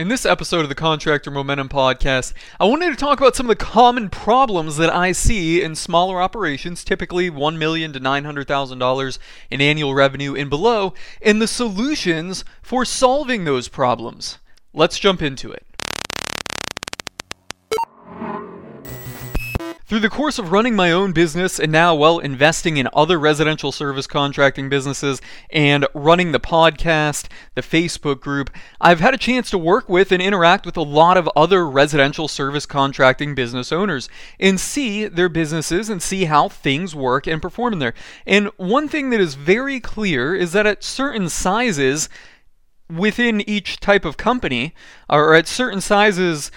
In this episode of the Contractor Momentum Podcast, I wanted to talk about some of the common problems that I see in smaller operations, typically 1 million to $900,000 in annual revenue and below, and the solutions for solving those problems. Let's jump into it. Through the course of running my own business and now, well, investing in other residential service contracting businesses and running the podcast, the Facebook group, I've had a chance to work with and interact with a lot of other residential service contracting business owners and see their businesses and see how things work and perform in there. And one thing that is very clear is that at certain sizes, within each type of company, or at certain sizes,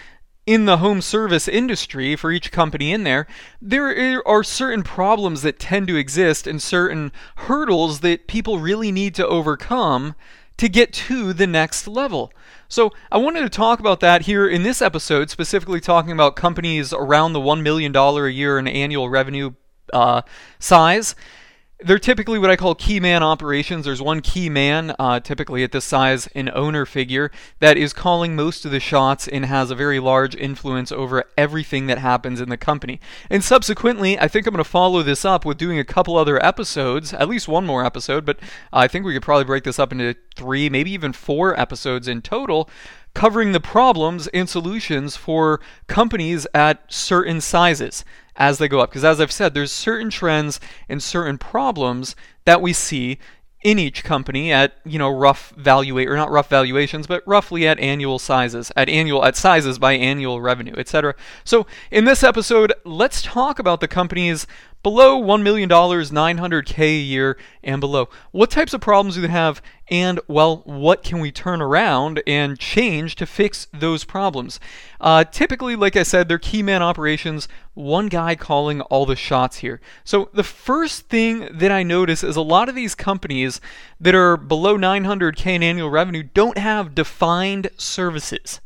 in the home service industry for each company in there, there are certain problems that tend to exist and certain hurdles that people really need to overcome to get to the next level. So, I wanted to talk about that here in this episode, specifically talking about companies around the $1 million a year in annual revenue uh, size they're typically what I call key man operations. There's one key man, uh, typically at this size, an owner figure, that is calling most of the shots and has a very large influence over everything that happens in the company. And subsequently, I think I'm going to follow this up with doing a couple other episodes, at least one more episode, but I think we could probably break this up into three, maybe even four episodes in total covering the problems and solutions for companies at certain sizes as they go up. Because as I've said, there's certain trends and certain problems that we see in each company at you know rough valuate or not rough valuations but roughly at annual sizes at annual at sizes by annual revenue etc so in this episode let's talk about the companies below $1 million, 900K a year, and below. What types of problems do they have? And, well, what can we turn around and change to fix those problems? Uh, typically, like I said, they're key man operations, one guy calling all the shots here. So, the first thing that I notice is a lot of these companies that are below 900K in annual revenue don't have defined services.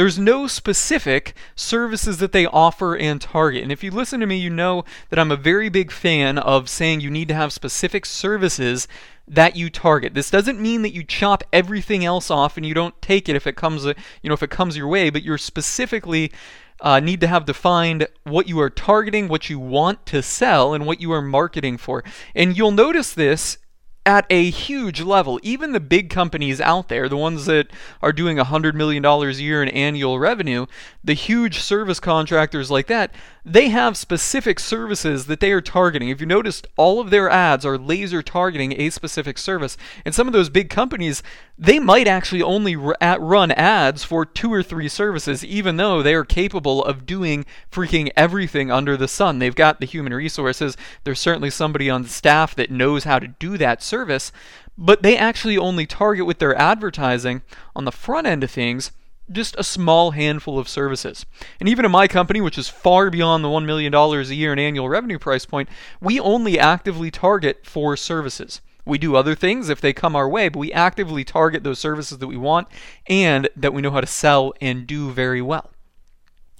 There's no specific services that they offer and target. And if you listen to me, you know that I'm a very big fan of saying you need to have specific services that you target. This doesn't mean that you chop everything else off and you don't take it if it comes, you know, if it comes your way, but you're specifically uh, need to have defined what you are targeting, what you want to sell, and what you are marketing for. And you'll notice this at a huge level. Even the big companies out there, the ones that are doing $100 million a year in annual revenue, the huge service contractors like that, they have specific services that they are targeting. If you noticed, all of their ads are laser targeting a specific service. And some of those big companies, they might actually only run ads for two or three services, even though they are capable of doing freaking everything under the sun. They've got the human resources. There's certainly somebody on staff that knows how to do that service, but they actually only target with their advertising on the front end of things just a small handful of services. And even in my company, which is far beyond the $1 million a year in annual revenue price point, we only actively target for services. We do other things if they come our way, but we actively target those services that we want and that we know how to sell and do very well.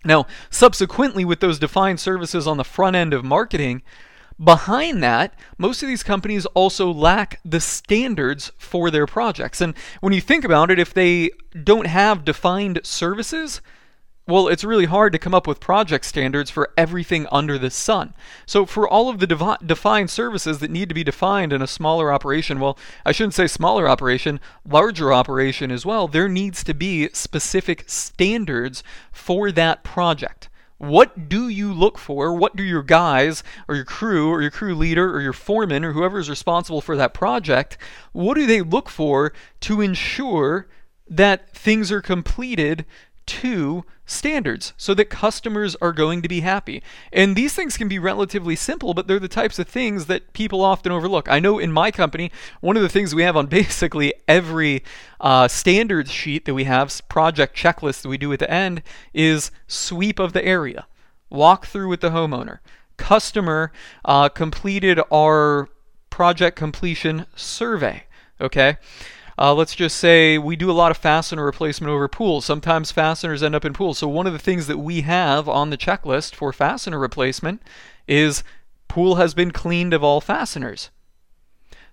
Now, subsequently, with those defined services on the front end of marketing, Behind that, most of these companies also lack the standards for their projects. And when you think about it, if they don't have defined services, well, it's really hard to come up with project standards for everything under the sun. So, for all of the defined services that need to be defined in a smaller operation, well, I shouldn't say smaller operation, larger operation as well, there needs to be specific standards for that project. What do you look for? What do your guys or your crew or your crew leader or your foreman or whoever is responsible for that project, what do they look for to ensure that things are completed to standards so that customers are going to be happy. And these things can be relatively simple, but they're the types of things that people often overlook. I know in my company, one of the things we have on basically every uh, standards sheet that we have, project checklist that we do at the end, is sweep of the area, walk through with the homeowner. Customer uh, completed our project completion survey. Okay. Uh, let's just say we do a lot of fastener replacement over pools. Sometimes fasteners end up in pools. So one of the things that we have on the checklist for fastener replacement is pool has been cleaned of all fasteners.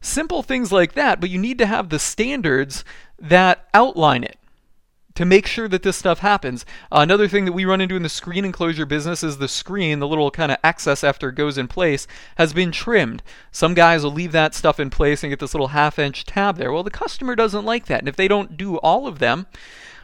Simple things like that, but you need to have the standards that outline it to make sure that this stuff happens. Uh, another thing that we run into in the screen enclosure business is the screen, the little kind of access after it goes in place, has been trimmed. Some guys will leave that stuff in place and get this little half inch tab there. Well, the customer doesn't like that. And if they don't do all of them,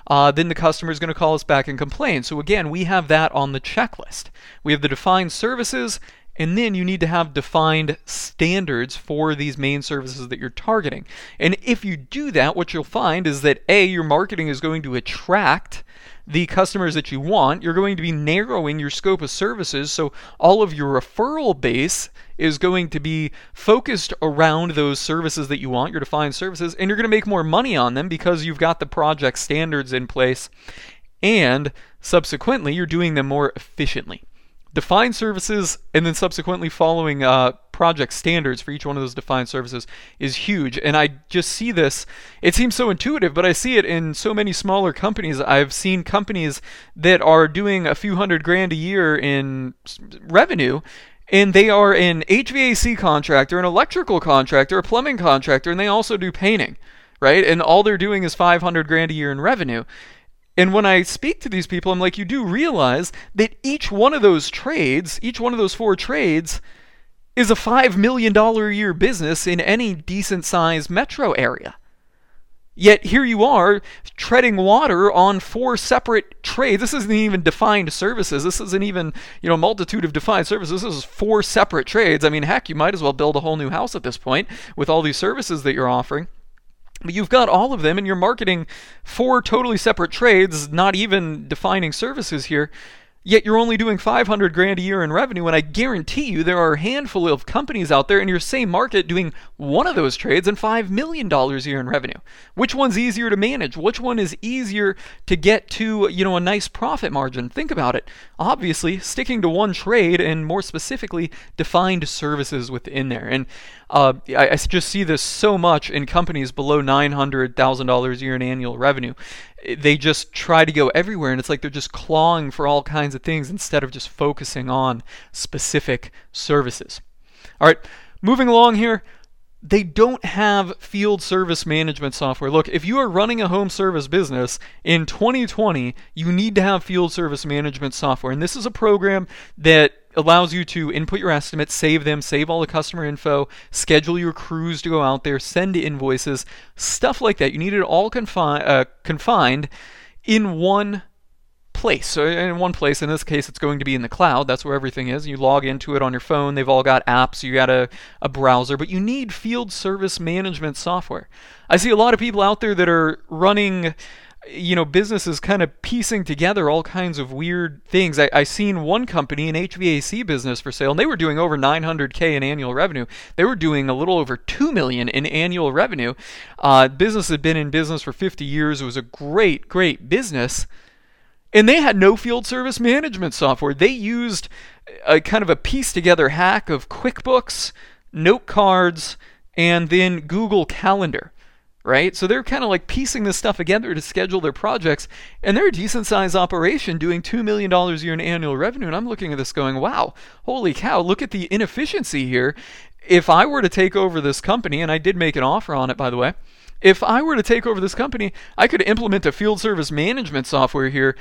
uh, then the customer is going to call us back and complain. So again, we have that on the checklist. We have the defined services and then you need to have defined standards for these main services that you're targeting. And if you do that, what you'll find is that A, your marketing is going to attract the customers that you want. You're going to be narrowing your scope of services. So all of your referral base is going to be focused around those services that you want, your defined services, and you're going to make more money on them because you've got the project standards in place. And subsequently, you're doing them more efficiently define services and then subsequently following uh, project standards for each one of those defined services is huge. And I just see this, it seems so intuitive, but I see it in so many smaller companies. I've seen companies that are doing a few hundred grand a year in revenue. And they are an HVAC contractor, an electrical contractor, a plumbing contractor, and they also do painting, right? And all they're doing is 500 grand a year in revenue. And when I speak to these people, I'm like, you do realize that each one of those trades, each one of those four trades, is a $5 million a year business in any decent sized metro area. Yet here you are treading water on four separate trades. This isn't even defined services. This isn't even, you know, a multitude of defined services. This is four separate trades. I mean, heck, you might as well build a whole new house at this point with all these services that you're offering. But you've got all of them, and you're marketing four totally separate trades, not even defining services here. Yet you're only doing 500 grand a year in revenue, and I guarantee you there are a handful of companies out there in your same market doing one of those trades and $5 million a year in revenue. Which one's easier to manage? Which one is easier to get to, you know, a nice profit margin? Think about it. Obviously, sticking to one trade and more specifically defined services within there. And uh, I, I, just see this so much in companies below $900,000 a year in annual revenue. They just try to go everywhere, and it's like they're just clawing for all kinds of things instead of just focusing on specific services. All right, moving along here they don't have field service management software. Look, if you are running a home service business in 2020, you need to have field service management software. And this is a program that allows you to input your estimates, save them, save all the customer info, schedule your crews to go out there, send invoices, stuff like that. You need it all confi- uh, confined in one place. So in one place, in this case, it's going to be in the cloud. That's where everything is. You log into it on your phone. They've all got apps. You got a, a browser, but you need field service management software. I see a lot of people out there that are running you know, businesses kind of piecing together all kinds of weird things. I, I seen one company, an HVAC business for sale, and they were doing over 900k in annual revenue. They were doing a little over 2 million in annual revenue. Uh, business had been in business for 50 years. It was a great, great business. And they had no field service management software. They used a kind of a piece together hack of QuickBooks, note cards, and then Google Calendar. Right? So they're kind of like piecing this stuff together to schedule their projects. And they're a decent sized operation doing $2 million a year in annual revenue. And I'm looking at this going, wow, holy cow, look at the inefficiency here. If I were to take over this company, and I did make an offer on it, by the way, if I were to take over this company, I could implement a field service management software here,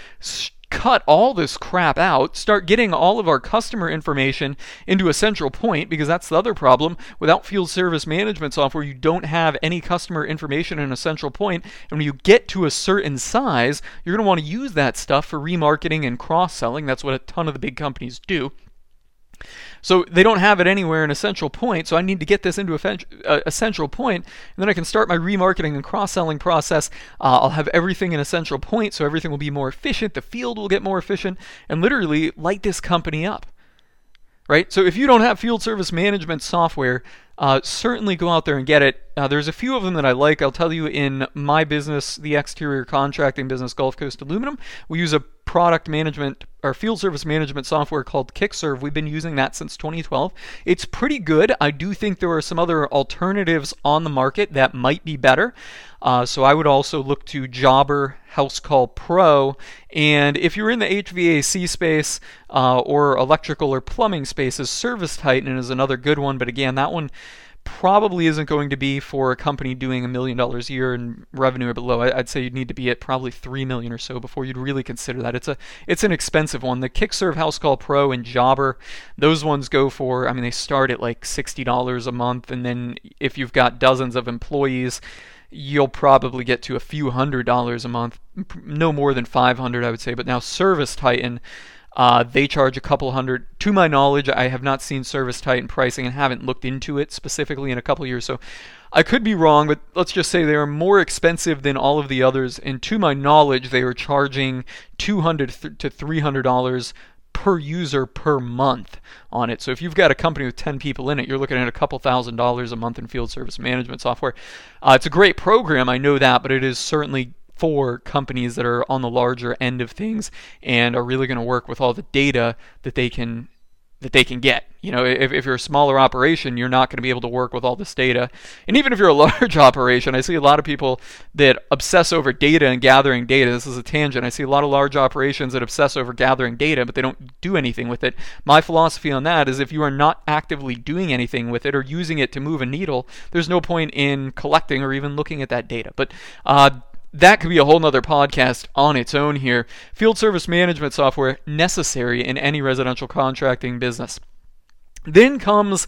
cut all this crap out, start getting all of our customer information into a central point, because that's the other problem. Without field service management software, you don't have any customer information in a central point. And when you get to a certain size, you're going to want to use that stuff for remarketing and cross selling. That's what a ton of the big companies do. So they don't have it anywhere in a central point. So I need to get this into a, a central point, and then I can start my remarketing and cross-selling process. Uh, I'll have everything in a central point, so everything will be more efficient. The field will get more efficient, and literally light this company up. Right. So if you don't have field service management software, uh, certainly go out there and get it. Uh, there's a few of them that I like. I'll tell you in my business, the exterior contracting business, Gulf Coast Aluminum, we use a product management or field service management software called Kickserve. We've been using that since 2012. It's pretty good. I do think there are some other alternatives on the market that might be better. Uh, so I would also look to Jobber Housecall Pro. And if you're in the HVAC space uh, or electrical or plumbing spaces, Service Titan is another good one. But again, that one probably isn't going to be for a company doing a million dollars a year in revenue or below. I'd say you'd need to be at probably three million or so before you'd really consider that. It's a it's an expensive one. The Kickserve House Call Pro and Jobber, those ones go for. I mean, they start at like sixty dollars a month, and then if you've got dozens of employees. You'll probably get to a few hundred dollars a month, no more than 500, I would say. But now Service Titan, uh, they charge a couple hundred. To my knowledge, I have not seen Service Titan pricing and haven't looked into it specifically in a couple years. So I could be wrong, but let's just say they are more expensive than all of the others. And to my knowledge, they are charging 200 to 300 dollars per user per month on it. So if you've got a company with 10 people in it, you're looking at a couple thousand dollars a month in field service management software. Uh, it's a great program, I know that, but it is certainly for companies that are on the larger end of things and are really going to work with all the data that they can that they can get. You know, if, if you're a smaller operation, you're not going to be able to work with all this data. And even if you're a large operation, I see a lot of people that obsess over data and gathering data. This is a tangent. I see a lot of large operations that obsess over gathering data, but they don't do anything with it. My philosophy on that is if you are not actively doing anything with it or using it to move a needle, there's no point in collecting or even looking at that data. But uh, that could be a whole nother podcast on its own here. Field service management software necessary in any residential contracting business. Then comes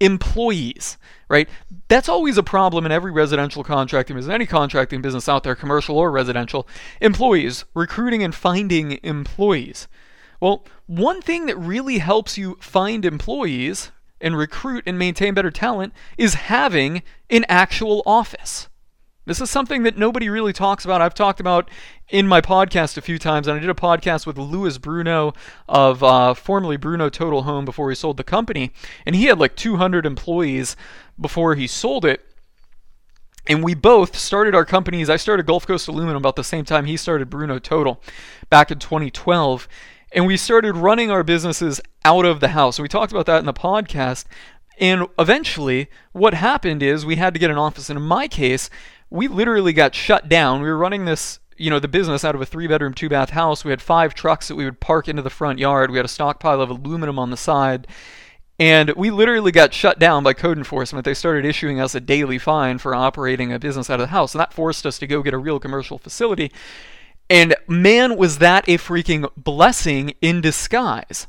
employees, right? That's always a problem in every residential contracting business, any contracting business out there, commercial or residential. Employees, recruiting and finding employees. Well, one thing that really helps you find employees and recruit and maintain better talent is having an actual office. This is something that nobody really talks about. I've talked about in my podcast a few times, and I did a podcast with Louis Bruno of uh, formerly Bruno Total Home before he sold the company, and he had like 200 employees before he sold it. And we both started our companies. I started Gulf Coast Aluminum about the same time he started Bruno Total back in 2012. And we started running our businesses out of the house. We talked about that in the podcast. And eventually, what happened is we had to get an office. And in my case, we literally got shut down. We were running this, you know, the business out of a three bedroom, two bath house. We had five trucks that we would park into the front yard. We had a stockpile of aluminum on the side. And we literally got shut down by code enforcement. They started issuing us a daily fine for operating a business out of the house. And that forced us to go get a real commercial facility. And man, was that a freaking blessing in disguise.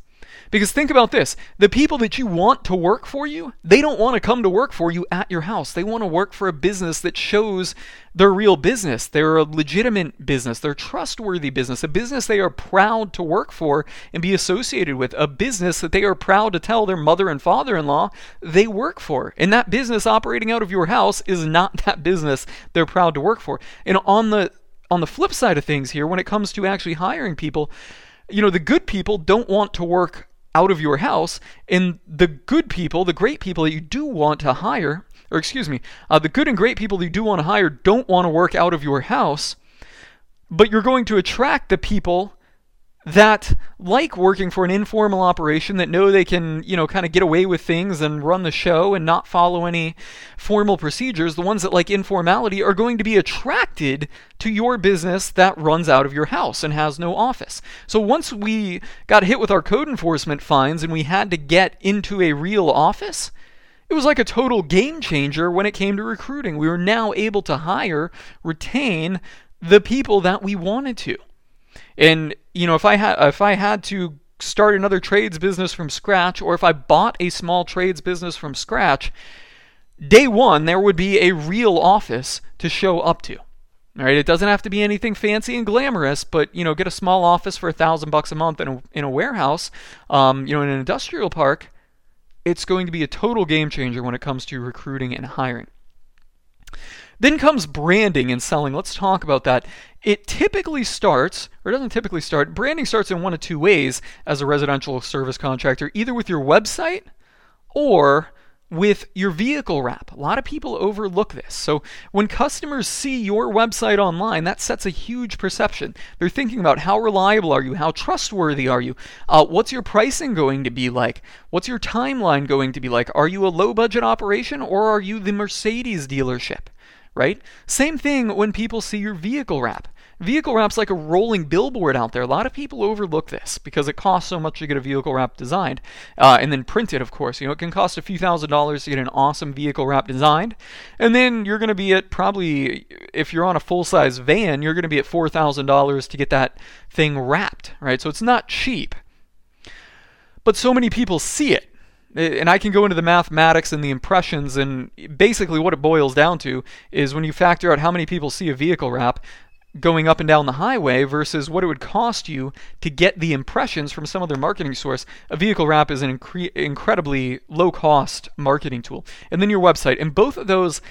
Because think about this the people that you want to work for you, they don't want to come to work for you at your house. They want to work for a business that shows their real business. They're a legitimate business, they're trustworthy business, a business they are proud to work for and be associated with, a business that they are proud to tell their mother and father in law they work for. And that business operating out of your house is not that business they're proud to work for. And on the on the flip side of things here, when it comes to actually hiring people, you know, the good people don't want to work out of your house. And the good people, the great people that you do want to hire, or excuse me, uh, the good and great people that you do want to hire don't want to work out of your house, but you're going to attract the people that like working for an informal operation that know they can, you know, kind of get away with things and run the show and not follow any formal procedures, the ones that like informality are going to be attracted to your business that runs out of your house and has no office. So once we got hit with our code enforcement fines and we had to get into a real office, it was like a total game changer when it came to recruiting. We were now able to hire, retain the people that we wanted to. And you know, if I had if I had to start another trades business from scratch, or if I bought a small trades business from scratch, day one there would be a real office to show up to. All right, it doesn't have to be anything fancy and glamorous, but you know, get a small office for a thousand bucks a month in a in a warehouse, um, you know, in an industrial park. It's going to be a total game changer when it comes to recruiting and hiring. Then comes branding and selling. Let's talk about that. It typically starts, or doesn't typically start, branding starts in one of two ways as a residential service contractor either with your website or with your vehicle wrap. A lot of people overlook this. So when customers see your website online, that sets a huge perception. They're thinking about how reliable are you? How trustworthy are you? Uh, what's your pricing going to be like? What's your timeline going to be like? Are you a low budget operation or are you the Mercedes dealership? Right? Same thing when people see your vehicle wrap. Vehicle wrap's like a rolling billboard out there. A lot of people overlook this because it costs so much to get a vehicle wrap designed uh, and then printed, of course. You know, it can cost a few thousand dollars to get an awesome vehicle wrap designed. And then you're going to be at probably, if you're on a full size van, you're going to be at $4,000 to get that thing wrapped, right? So it's not cheap. But so many people see it Uh, and I can go into the mathematics and the impressions, and basically what it boils down to is when you factor out how many people see a vehicle wrap going up and down the highway versus what it would cost you to get the impressions from some other marketing source, a vehicle wrap is an incre- incredibly low cost marketing tool. And then your website, and both of those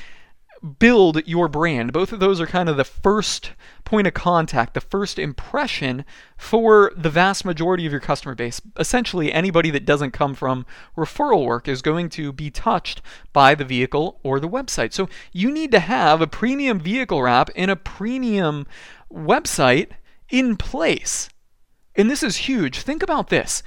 build your brand. Both of those are kind of the first point of contact, the first impression for the vast majority of your customer base. Essentially, anybody that doesn't come from referral work is going to be touched by the vehicle or the website. So you need to have a premium vehicle wrap and a premium website in place. And this is huge. Think about this.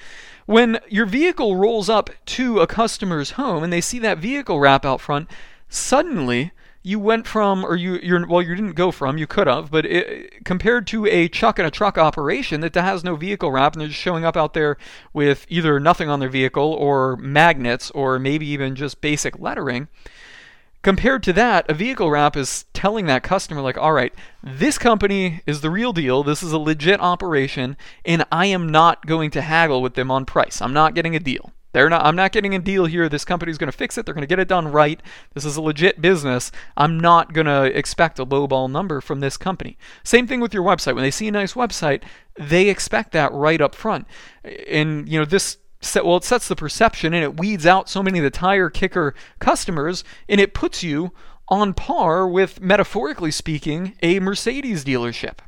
When your vehicle rolls up to a customer's home and they see that vehicle wrap out front, suddenly you went from, or you, you're, well, you didn't go from, you could have, but it, compared to a chuck and a truck operation that has no vehicle wrap and they're just showing up out there with either nothing on their vehicle or magnets or maybe even just basic lettering. Compared to that, a vehicle wrap is telling that customer, like, all right, this company is the real deal. This is a legit operation, and I am not going to haggle with them on price. I'm not getting a deal. They're not I'm not getting a deal here. This company's going to fix it. They're going to get it done right. This is a legit business. I'm not going to expect a lowball number from this company. Same thing with your website. When they see a nice website, they expect that right up front. And you know, this set, well, it sets the perception and it weeds out so many of the tire kicker customers and it puts you on par with metaphorically speaking a Mercedes dealership.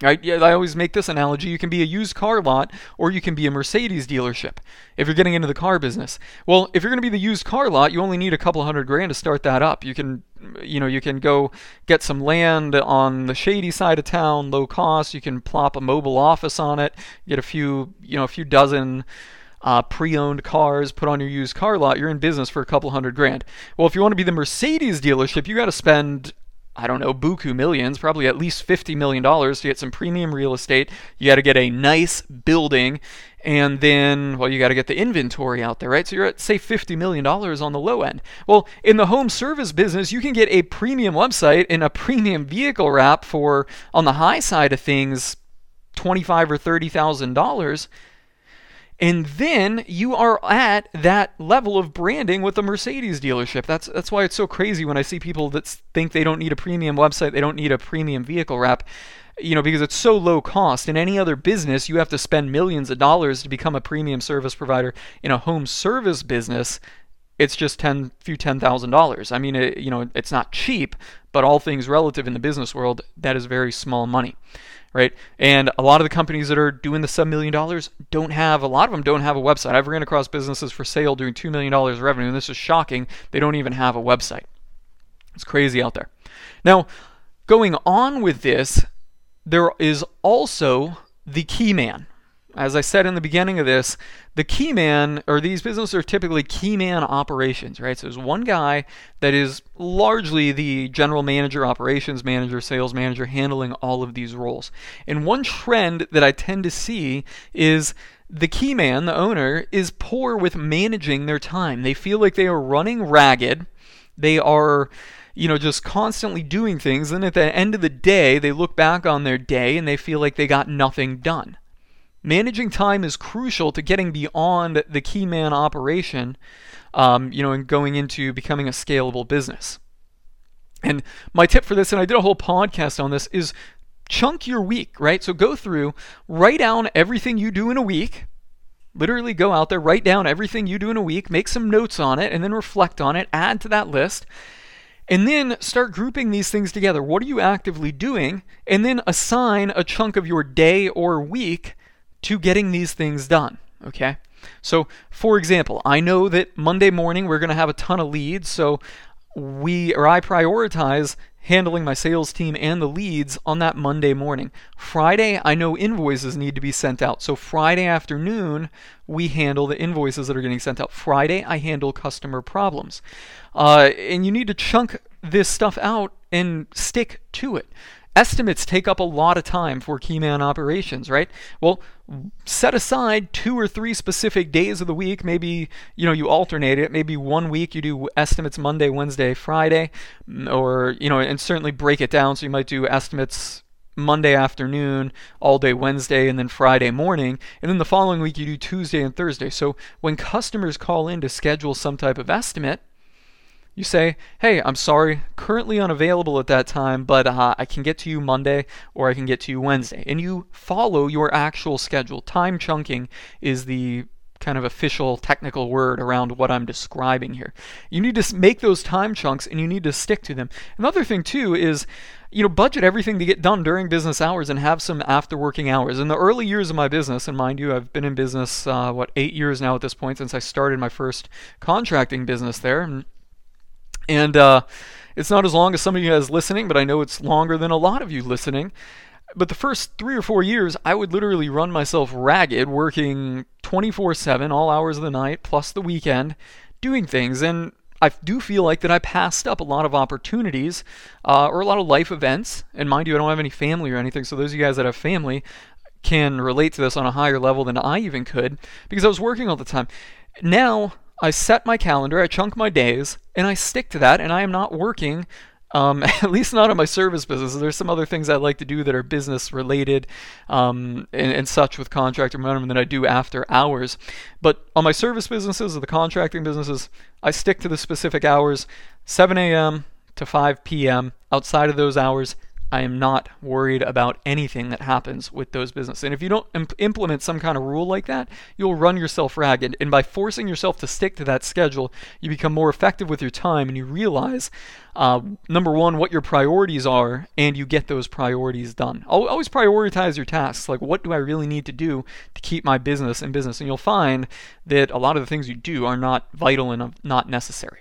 Right? Yeah, I always make this analogy. You can be a used car lot or you can be a Mercedes dealership if you're getting into the car business. Well, if you're going to be the used car lot, you only need a couple hundred grand to start that up. You can you know, you can go get some land on the shady side of town, low cost. You can plop a mobile office on it, get a few, you know, a few dozen uh, pre-owned cars put on your used car lot, you're in business for a couple hundred grand. Well, if you want to be the Mercedes dealership, you got to spend I don't know, buku millions, probably at least $50 million to get some premium real estate. You got to get a nice building, and then, well, you got to get the inventory out there, right? So you're at, say, $50 million on the low end. Well, in the home service business, you can get a premium website and a premium vehicle wrap for, on the high side of things, twenty-five or thirty thousand dollars and then you are at that level of branding with a Mercedes dealership. That's that's why it's so crazy when I see people that think they don't need a premium website, they don't need a premium vehicle wrap. You know, because it's so low cost. In any other business, you have to spend millions of dollars to become a premium service provider. In a home service business, it's just ten few ten thousand dollars. I mean, it, you know, it's not cheap, but all things relative in the business world, that is very small money right? And a lot of the companies that are doing the sub million dollars don't have, a lot of them don't have a website. I've ran across businesses for sale doing $2 million revenue, and this is shocking. They don't even have a website. It's crazy out there. Now, going on with this, there is also the key man, as I said in the beginning of this, the key man, or these businesses are typically key man operations, right? So there's one guy that is largely the general manager, operations manager, sales manager, handling all of these roles. And one trend that I tend to see is the key man, the owner, is poor with managing their time. They feel like they are running ragged. They are you know, just constantly doing things. And at the end of the day, they look back on their day and they feel like they got nothing done. Managing time is crucial to getting beyond the key man operation, um, you know, and going into becoming a scalable business. And my tip for this, and I did a whole podcast on this, is chunk your week, right? So go through, write down everything you do in a week. Literally go out there, write down everything you do in a week, make some notes on it, and then reflect on it, add to that list. And then start grouping these things together. What are you actively doing? And then assign a chunk of your day or week to getting these things done. Okay? So, for example, I know that Monday morning we're going to have a ton of leads, so we or I prioritize handling my sales team and the leads on that Monday morning. Friday, I know invoices need to be sent out. So Friday afternoon, we handle the invoices that are getting sent out. Friday, I handle customer problems. Uh, and you need to chunk this stuff out and stick to it estimates take up a lot of time for keyman operations, right? Well, set aside two or three specific days of the week. Maybe you know you alternate it. Maybe one week you do estimates Monday, Wednesday, Friday, mm, or you know, and certainly break it down. So you might do estimates Monday afternoon, all day Wednesday, and then Friday morning. And then the following week, you do Tuesday and Thursday. So when customers call in to schedule some type of estimate, you say, hey, I'm sorry, currently unavailable at that time, but uh, I can get to you Monday or I can get to you Wednesday. And you follow your actual schedule. Time chunking is the kind of official technical word around what I'm describing here. You need to make those time chunks and you need to stick to them. Another thing, too, is you know, budget everything to get done during business hours and have some after working hours. In the early years of my business, and mind you, I've been in business, uh, what, eight years now at this point since I started my first contracting business there. And and uh, it's not as long as some of you guys listening, but I know it's longer than a lot of you listening. But the first three or four years, I would literally run myself ragged, working 24 7, all hours of the night, plus the weekend, doing things. And I do feel like that I passed up a lot of opportunities uh, or a lot of life events. And mind you, I don't have any family or anything. So those of you guys that have family can relate to this on a higher level than I even could because I was working all the time. Now I set my calendar, I chunk my days, and I stick to that, and I am not working. Um, at least not on my service business. There's some other things I like to do that are business related um, and, and, such with contractor momentum that I do after hours. But on my service businesses or the contracting businesses, I stick to the specific hours 7 a.m. to 5 p.m. Outside of those hours, I am not worried about anything that happens with those businesses. And if you don't imp- implement some kind of rule like that, you'll run yourself ragged. And by forcing yourself to stick to that schedule, you become more effective with your time and you realize, uh, number one, what your priorities are, and you get those priorities done. Always prioritize your tasks. Like, what do I really need to do to keep my business in business? And you'll find that a lot of the things you do are not vital and not necessary.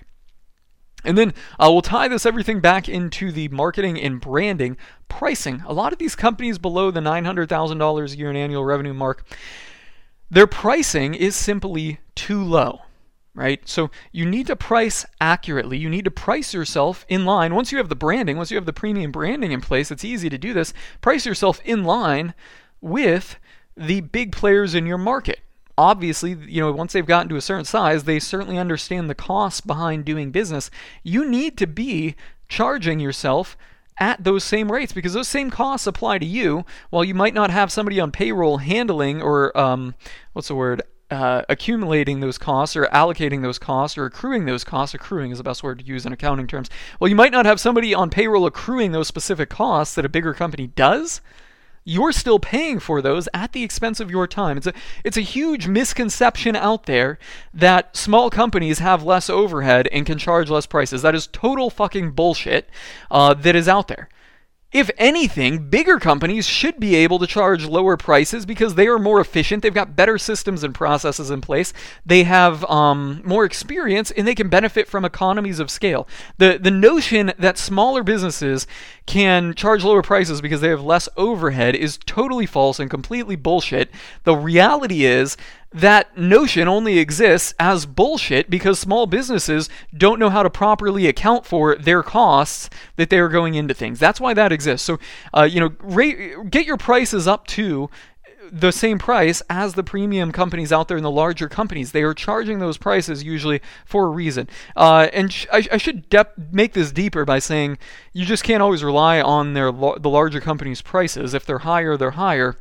And then uh, we'll tie this everything back into the marketing and branding pricing. A lot of these companies below the $900,000 a year in annual revenue mark, their pricing is simply too low, right? So you need to price accurately. You need to price yourself in line. Once you have the branding, once you have the premium branding in place, it's easy to do this. Price yourself in line with the big players in your market obviously, you know, once they've gotten to a certain size, they certainly understand the costs behind doing business. You need to be charging yourself at those same rates because those same costs apply to you. While you might not have somebody on payroll handling or um, what's the word? Uh, accumulating those costs or allocating those costs or accruing those costs. Accruing is the best word to use in accounting terms. Well, you might not have somebody on payroll accruing those specific costs that a bigger company does you're still paying for those at the expense of your time. It's a it's a huge misconception out there that small companies have less overhead and can charge less prices. That is total fucking bullshit uh, that is out there. If anything, bigger companies should be able to charge lower prices because they are more efficient. They've got better systems and processes in place. They have um, more experience and they can benefit from economies of scale. The, the notion that smaller businesses can charge lower prices because they have less overhead is totally false and completely bullshit. The reality is that notion only exists as bullshit because small businesses don't know how to properly account for their costs that they are going into things. That's why that exists. So, uh, you know, rate, get your prices up to the same price as the premium companies out there in the larger companies. They are charging those prices usually for a reason. Uh, and sh- I, I, should make this deeper by saying you just can't always rely on their lo- the larger companies' prices. If they're higher, they're higher.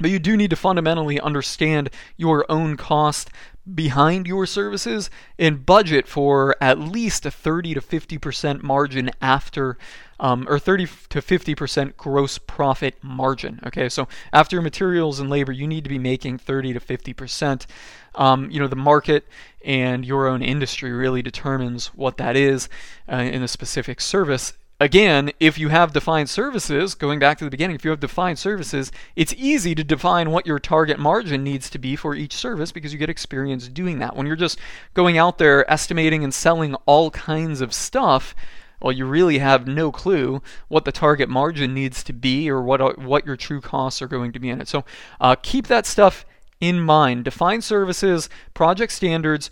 But you do need to fundamentally understand your own cost behind your services and budget for at least a 30 to 50% margin after, um, or 30 to 50% gross profit margin. Okay, so after materials and labor, you need to be making 30 to 50%. Um, you know, the market and your own industry really determines what that is uh, in a specific service again, if you have defined services, going back to the beginning, if you have defined services, it's easy to define what your target margin needs to be for each service because you get experience doing that. When you're just going out there estimating and selling all kinds of stuff, well, you really have no clue what the target margin needs to be or what what your true costs are going to be in it. So uh, keep that stuff in mind. Define services, project standards,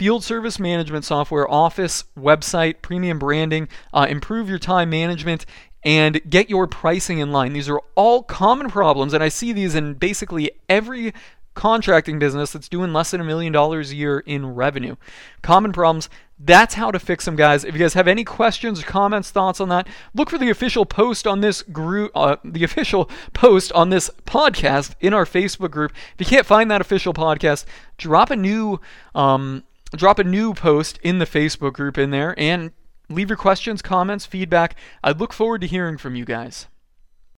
field service management software, office, website, premium branding, uh, improve your time management, and get your pricing in line. These are all common problems, and I see these in basically every contracting business that's doing less than a million dollars a year in revenue. Common problems. That's how to fix them, guys. If you guys have any questions, comments, thoughts on that, look for the official post on this group, uh, the official post on this podcast in our Facebook group. If you can't find that official podcast, drop a new, um, drop a new post in the Facebook group in there, and leave your questions, comments, feedback. I look forward to hearing from you guys.